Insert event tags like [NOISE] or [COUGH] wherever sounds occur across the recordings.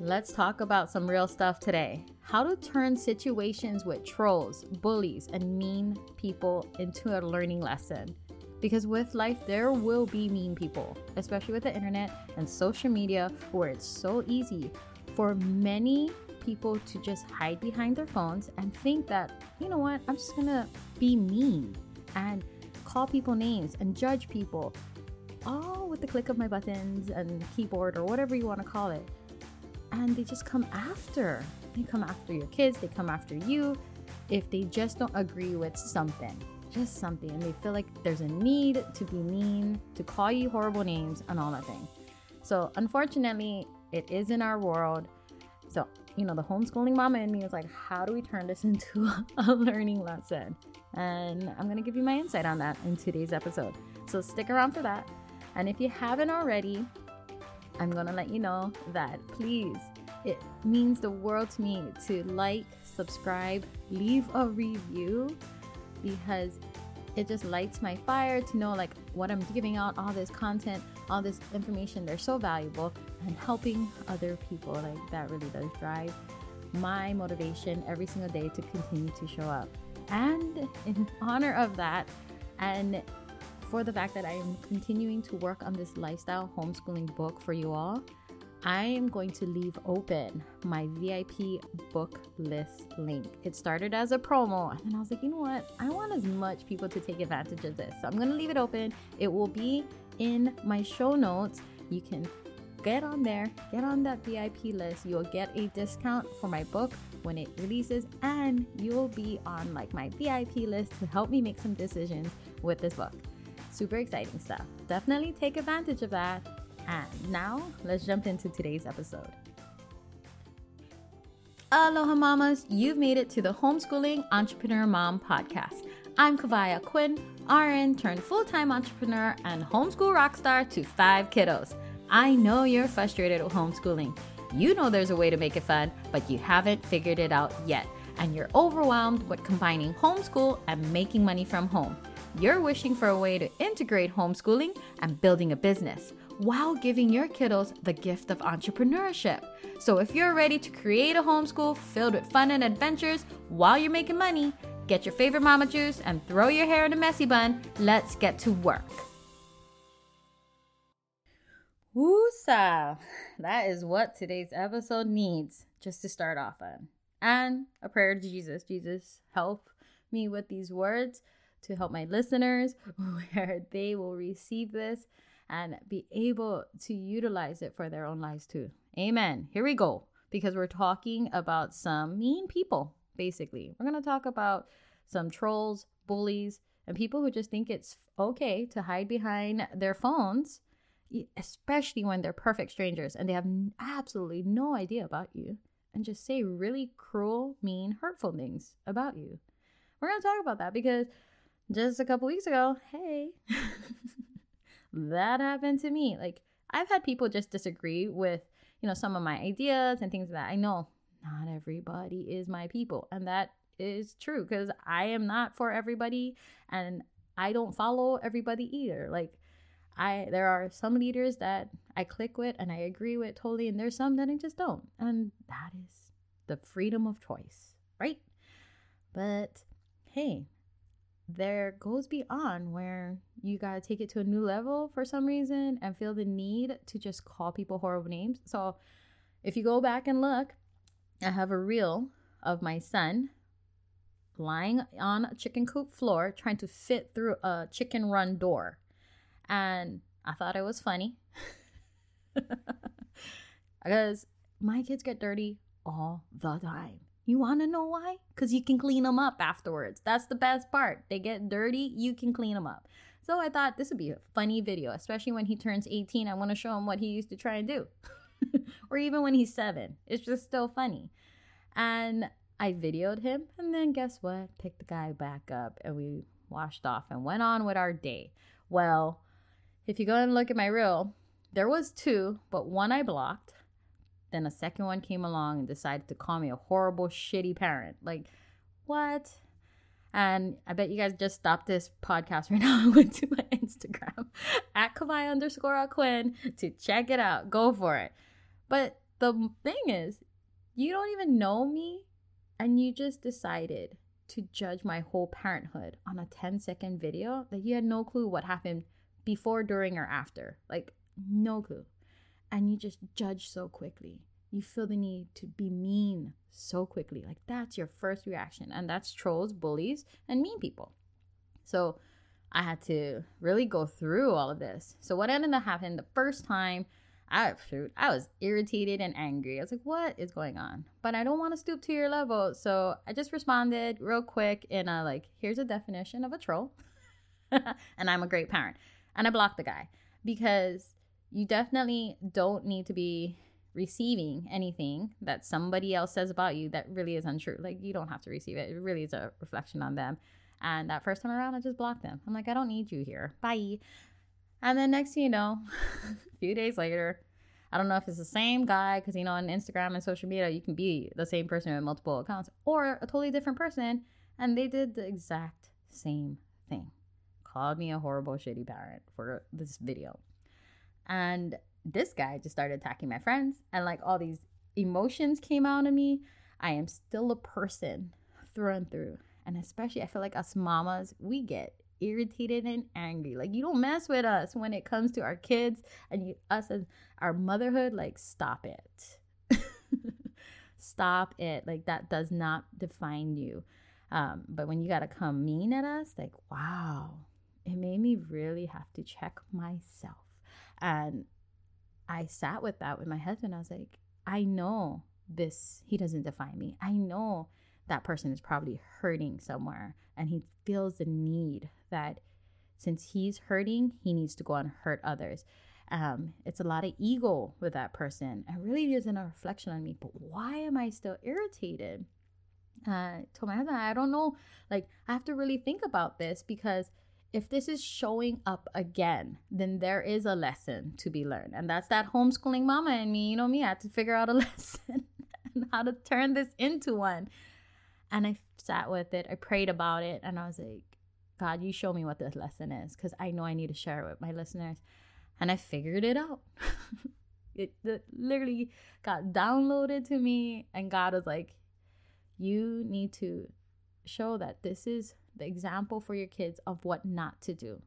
let's talk about some real stuff today. How to turn situations with trolls, bullies, and mean people into a learning lesson. Because with life, there will be mean people, especially with the internet and social media, where it's so easy for many people to just hide behind their phones and think that, you know what, I'm just gonna be mean and call people names and judge people all with the click of my buttons and keyboard or whatever you want to call it. And they just come after. They come after your kids, they come after you if they just don't agree with something. Just something. And they feel like there's a need to be mean, to call you horrible names, and all that thing. So, unfortunately, it is in our world. So, you know, the homeschooling mama in me is like, how do we turn this [LAUGHS] into a learning lesson? And I'm going to give you my insight on that in today's episode. So, stick around for that. And if you haven't already, I'm going to let you know that please, it means the world to me to like, subscribe, leave a review because it just lights my fire to know like what I'm giving out, all this content, all this information. They're so valuable and helping other people. Like that really does drive my motivation every single day to continue to show up. And in honor of that, and for the fact that I am continuing to work on this lifestyle homeschooling book for you all, I am going to leave open my VIP book list link. It started as a promo, and then I was like, you know what? I want as much people to take advantage of this. So I'm going to leave it open. It will be in my show notes. You can get on there, get on that VIP list. You'll get a discount for my book when it releases, and you'll be on like my VIP list to help me make some decisions with this book. Super exciting stuff. Definitely take advantage of that. And now let's jump into today's episode. Aloha mamas, you've made it to the Homeschooling Entrepreneur Mom podcast. I'm Kawai Ahquin, RN turned full-time entrepreneur and homeschool rockstar to five kiddos. I know you're frustrated with homeschooling. You know there's a way to make it fun, but you haven't figured it out yet, and you're overwhelmed with combining homeschool and making money from home. You're wishing for a way to integrate homeschooling and building a business while giving your kiddos the gift of entrepreneurship. So, if you're ready to create a homeschool filled with fun and adventures while you're making money, get your favorite mama juice and throw your hair in a messy bun. Let's get to work. Woosa! That is what today's episode needs just to start off on. And a prayer to Jesus. Jesus, help me with these words to help my listeners [LAUGHS] where they will receive this and be able to utilize it for their own lives too. Amen. Here we go. Because we're talking about some mean people, basically. We're going to talk about some trolls, bullies, and people who just think it's okay to hide behind their phones, especially when they're perfect strangers and they have absolutely no idea about you and just say really cruel, mean, hurtful things about you. We're going to talk about that because just a couple weeks ago, hey, [LAUGHS] that happened to me. Like, I've had people just disagree with, you know, some of my ideas and things that I know not everybody is my people. And that is true because I am not for everybody and I don't follow everybody either. Like, I there are some leaders that I click with and I agree with totally, and there's some that I just don't. And that is the freedom of choice, right? But hey, there goes beyond where you got to take it to a new level for some reason and feel the need to just call people horrible names. So, if you go back and look, I have a reel of my son lying on a chicken coop floor trying to fit through a chicken run door. And I thought it was funny [LAUGHS] because my kids get dirty all the time. You want to know why? Because you can clean them up afterwards. That's the best part. They get dirty, you can clean them up. So I thought this would be a funny video, especially when he turns 18. I want to show him what he used to try and do. [LAUGHS] or even when he's seven. It's just still funny. And I videoed him, and then guess what? Picked the guy back up, and we washed off and went on with our day. Well, if you go and look at my reel, there was two, but one I blocked then a second one came along and decided to call me a horrible, shitty parent. Like, what? And I bet you guys just stopped this podcast right [LAUGHS] now and went to my Instagram [LAUGHS] at Kawai underscore Quinn to check it out. Go for it. But the thing is, you don't even know me and you just decided to judge my whole parenthood on a 10 second video that you had no clue what happened before, during, or after. Like, no clue. And you just judge so quickly. You feel the need to be mean so quickly. Like, that's your first reaction. And that's trolls, bullies, and mean people. So, I had to really go through all of this. So, what ended up happening the first time I shoot, I was irritated and angry. I was like, what is going on? But I don't want to stoop to your level. So I just responded real quick in a like, here's a definition of a troll. [LAUGHS] and I'm a great parent. And I blocked the guy because you definitely don't need to be receiving anything that somebody else says about you that really is untrue. Like you don't have to receive it. It really is a reflection on them. And that first time around, I just blocked them. I'm like, I don't need you here. Bye. And then next thing you know, [LAUGHS] a few days later, I don't know if it's the same guy because you know on Instagram and social media you can be the same person with multiple accounts or a totally different person, and they did the exact same thing. Called me a horrible, shitty parent for this video, and this guy just started attacking my friends, and like all these emotions came out of me. I am still a person through and through, and especially I feel like us mamas we get irritated and angry. Like you don't mess with us when it comes to our kids and you, us as our motherhood. Like stop it, [LAUGHS] stop it. Like that does not define you. Um, but when you gotta come mean at us, like wow, it made me really have to check myself. And I sat with that with my husband. I was like, I know this. He doesn't define me. I know that person is probably hurting somewhere and he feels the need that since he's hurting, he needs to go and hurt others. Um, it's a lot of ego with that person. It really isn't a reflection on me, but why am I still irritated? Uh, told my husband, I don't know. Like, I have to really think about this because if this is showing up again, then there is a lesson to be learned. And that's that homeschooling mama and me. You know me, I had to figure out a [LAUGHS] lesson and how to turn this into one. And I sat with it, I prayed about it, and I was like, God, you show me what this lesson is because I know I need to share it with my listeners. And I figured it out. [LAUGHS] it, it literally got downloaded to me, and God was like, You need to show that this is the example for your kids of what not to do.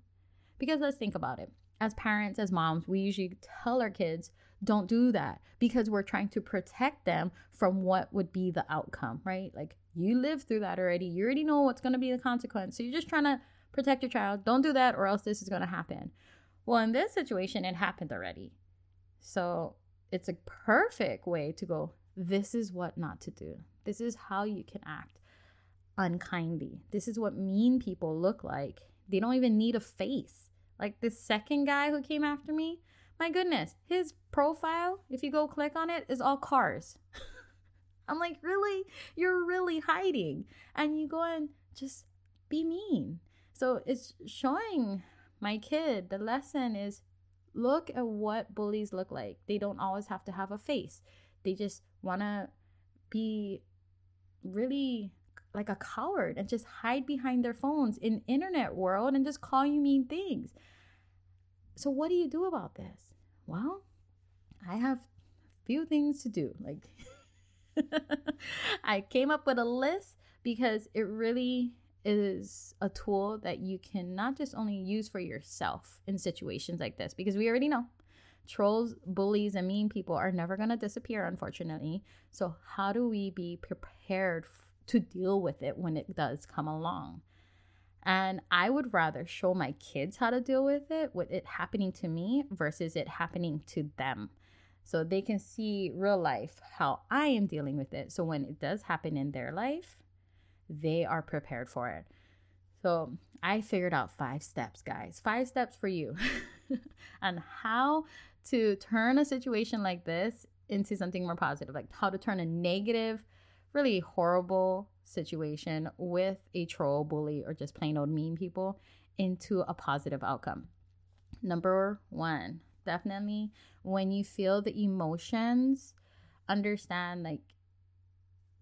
Because let's think about it. As parents, as moms, we usually tell our kids, don't do that because we're trying to protect them from what would be the outcome, right? Like you lived through that already. You already know what's going to be the consequence. So you're just trying to protect your child. Don't do that or else this is going to happen. Well, in this situation, it happened already. So it's a perfect way to go, this is what not to do. This is how you can act unkindly. This is what mean people look like. They don't even need a face. Like the second guy who came after me, my goodness, his profile, if you go click on it, is all cars. [LAUGHS] I'm like, really? You're really hiding. And you go and just be mean. So it's showing my kid the lesson is look at what bullies look like. They don't always have to have a face. They just want to be really like a coward and just hide behind their phones in internet world and just call you mean things. So what do you do about this? Well, I have a few things to do. Like [LAUGHS] I came up with a list because it really is a tool that you can not just only use for yourself in situations like this, because we already know trolls, bullies, and mean people are never going to disappear, unfortunately. So, how do we be prepared to deal with it when it does come along? And I would rather show my kids how to deal with it, with it happening to me versus it happening to them so they can see real life how I am dealing with it. So when it does happen in their life, they are prepared for it. So I figured out five steps, guys. Five steps for you [LAUGHS] on how to turn a situation like this into something more positive, like how to turn a negative, really horrible situation with a troll, bully, or just plain old mean people into a positive outcome. Number one, definitely when you feel the emotions, understand like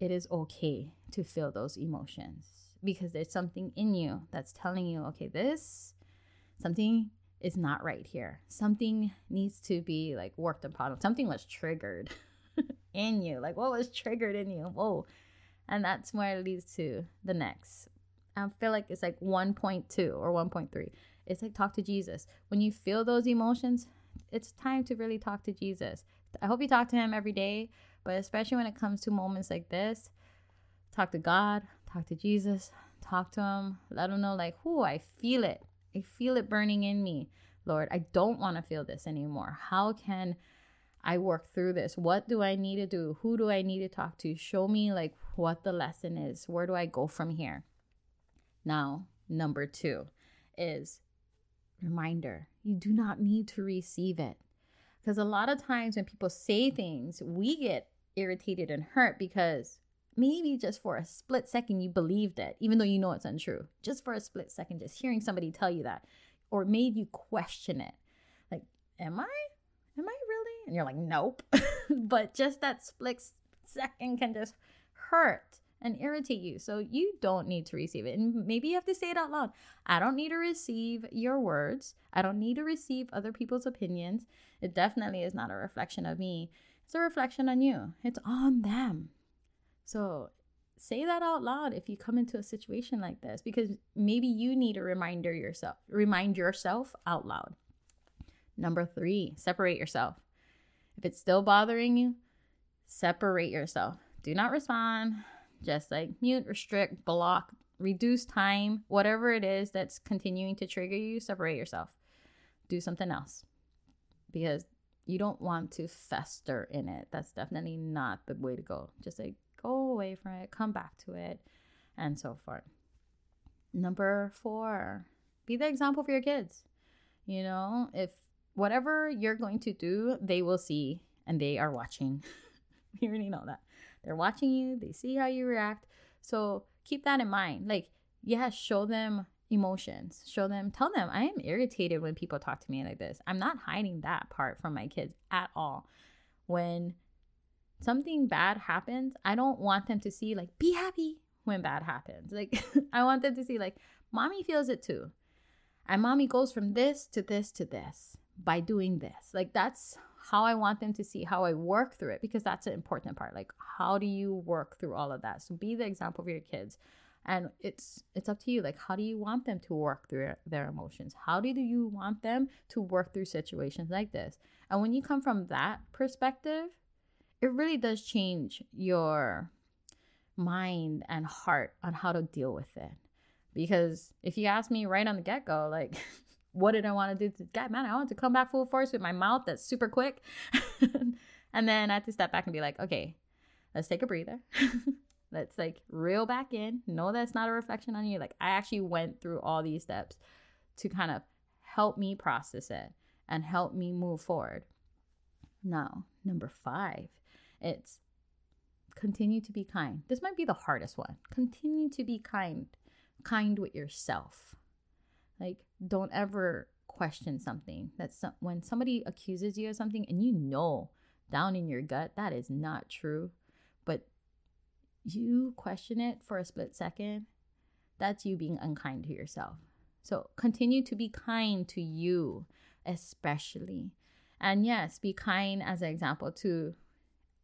it is okay to feel those emotions because there's something in you that's telling you, okay, this something is not right here. Something needs to be like worked upon. Something was triggered. [LAUGHS] in you? Like, what was triggered in you? Whoa. And that's where it leads to the next. I feel like it's like 1.2 or 1.3. It's like talk to Jesus. When you feel those emotions, it's time to really talk to Jesus. I hope you talk to him every day, but especially when it comes to moments like this, talk to God, talk to Jesus, talk to him, let him know like, "Who I feel it. I feel it burning in me. Lord, I don't want to feel this anymore. How can I work through this? What do I need to do? Who do I need to talk to? Show me like what the lesson is. Where do I go from here?" Now, number 2 is reminder. You do not need to receive it. Because a lot of times when people say things, we get irritated and hurt because maybe just for a split second you believed it, even though you know it's untrue. Just for a split second, just hearing somebody tell you that or made you question it. Like, am I? And you're like, nope. [LAUGHS] but just that split second can just hurt and irritate you. So you don't need to receive it. And maybe you have to say it out loud. I don't need to receive your words. I don't need to receive other people's opinions. It definitely is not a reflection of me. It's a reflection on you. It's on them. So say that out loud if you come into a situation like this because maybe you need a reminder yourself. Remind yourself out loud. Number 3, separate yourself. If it's still bothering you, separate yourself. Do not respond just like mute, restrict, block, reduce time, whatever it is that's continuing to trigger you, separate yourself. Do something else because you don't want to fester in it. That's definitely not the way to go. Just like go away from it, come back to it, and so forth. Number four, be the example for your kids. You know, if whatever you're going to do, they will see and they are watching. [LAUGHS] you already know that. They're watching you, they see how you react. So keep that in mind. Like, yeah, show them emotions. Show them, tell them, I am irritated when people talk to me like this. I'm not hiding that part from my kids at all. When something bad happens, I don't want them to see, like, be happy when bad happens. Like, [LAUGHS] I want them to see, like, mommy feels it too. And mommy goes from this to this to this by doing this. Like, that's how I want them to see how I work through it because that's an important part. Like how do you work through all of that? So be the example for your kids. And it's it's up to you. Like how do you want them to work through their emotions? How do you want them to work through situations like this? And when you come from that perspective, it really does change your mind and heart on how to deal with it. Because if you ask me right on the get go, like [LAUGHS] what did I want to do? God, man, I want to come back full force with my mouth that's super quick. [LAUGHS] and then I had to step back and be like, okay, let's take a breather. [LAUGHS] let's like reel back in. No, that's not a reflection on you. Like, I actually went through all these steps to kind of help me process it and help me move forward. Now, number five, it's continue to be kind. This might be the hardest one. Continue to be kind, kind with yourself. Like, don't ever question something. That's when somebody accuses you of something and you know down in your gut that is not true, but you question it for a split second, that's you being unkind to yourself. So continue to be kind to you, especially. And yes, be kind as an example to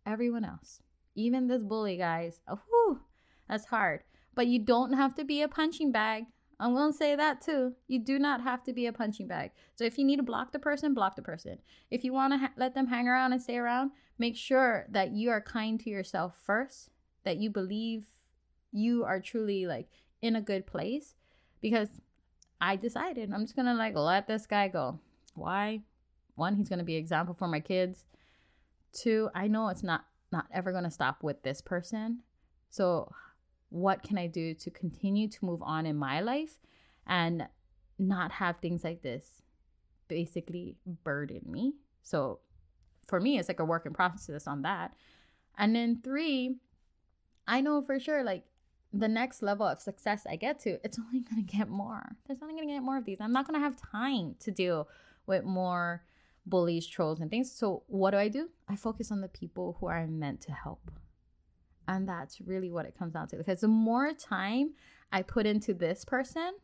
everyone else. Even this bully, guys. Oh, whew, that's hard. But you don't have to be a punching bag. I'm going to say that too. You do not have to be a punching bag. So if you need to block the person, block the person. If you want to ha- let them hang around and stay around, make sure that you are kind to yourself first, that you believe you are truly like in a good place because I decided I'm just going to like let this guy go. Why? One, he's going to be example for my kids. Two, I know it's not not ever going to stop with this person. So what can I do to continue to move on in my life and not have things like this basically burden me. So for me, it's like a work in process on that. And then three, I know for sure, like the next level of success I get to, it's [LAUGHS] only gonna get more. There's only gonna get more of these. I'm not gonna have time to deal with more bullies, trolls, and things. So what do I do? I focus on the people who are meant to help. And that's really what it comes down to. Because the more time I put into this person,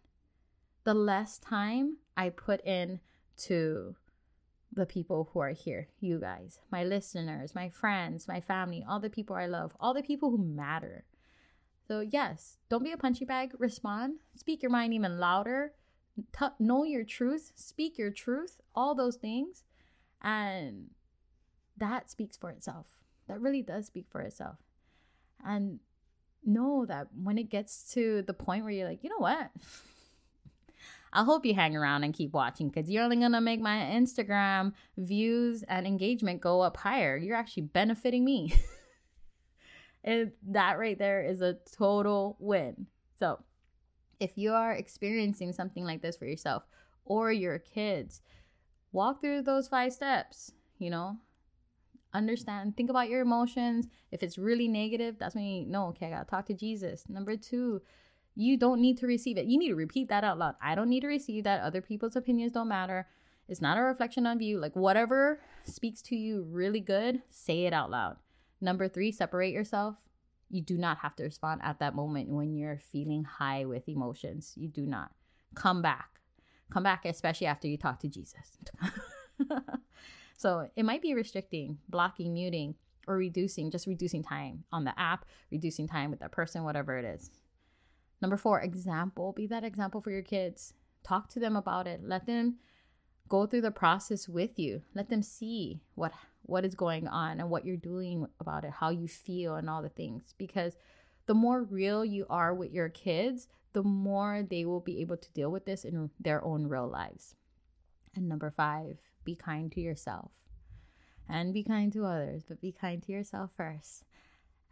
the less time I put in to the people who are here, you guys, my listeners, my friends, my family, all the people I love, all the people who matter. So, yes, don't be a punchy bag, respond, speak your mind even louder, T- know your truth, speak your truth, all those things. And that speaks for itself. That really does speak for itself. And know that when it gets to the point where you're like, you know what? [LAUGHS] I hope you hang around and keep watching because you're only going to make my Instagram views and engagement go up higher. You're actually benefiting me. [LAUGHS] and that right there is a total win. So, if you are experiencing something like this for yourself or your kids, walk through those five steps, you know, understand, think about your emotions. If it's really negative, that's when you know, okay, I gotta talk to Jesus. Number two, you don't need to receive it. You need to repeat that out loud. I don't need to receive that. Other people's opinions don't matter. It's not a reflection on you. Like whatever speaks to you really good, say it out loud. Number three, separate yourself. You do not have to respond at that moment when you're feeling high with emotions. You do not. Come back. Come back, especially after you talk to Jesus. [LAUGHS] So it might be restricting, blocking, muting, or reducing, just reducing time on the app, reducing time with that person, whatever it is. Number four, example. Be that example for your kids. Talk to them about it. Let them go through the process with you. Let them see what what is going on and what you're doing about it, how you feel and all the things. Because the more real you are with your kids, the more they will be able to deal with this in their own real lives. And number five, be kind to yourself and be kind to others, but be kind to yourself first.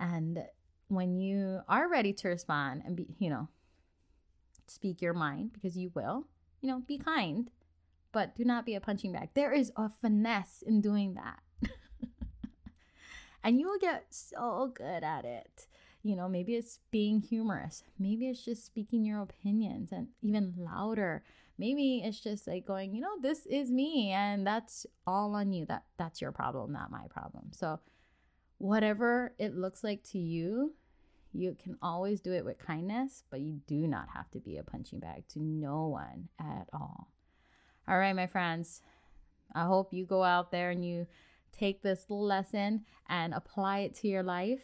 And when you are ready to respond and be, you know, speak your mind because you will, you know, be kind, but do not be a punching bag. There is a finesse in doing that. [LAUGHS] and you will get so good at it. You know, maybe it's being humorous, maybe it's just speaking your opinions and even louder maybe it's just like going you know this is me and that's all on you. That that's your problem not my problem. So whatever it looks like to you you can always do it with kindness but you do not have to be a punching bag to no one at all. All right my friends i hope you go out there and you take this lesson and apply it to your life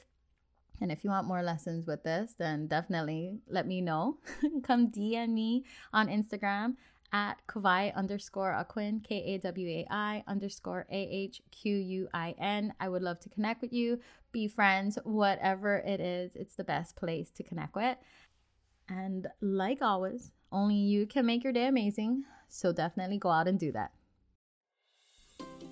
and if you want more lessons with this, then definitely let me know. [LAUGHS] Come DM me on Instagram at Kawai underscore Ahquin, K A W A I underscore A H Q U I N. I would love to connect with you, be friends, whatever it is, it's the best place to connect with. And like always, only you can make your day amazing. So definitely go out and do that.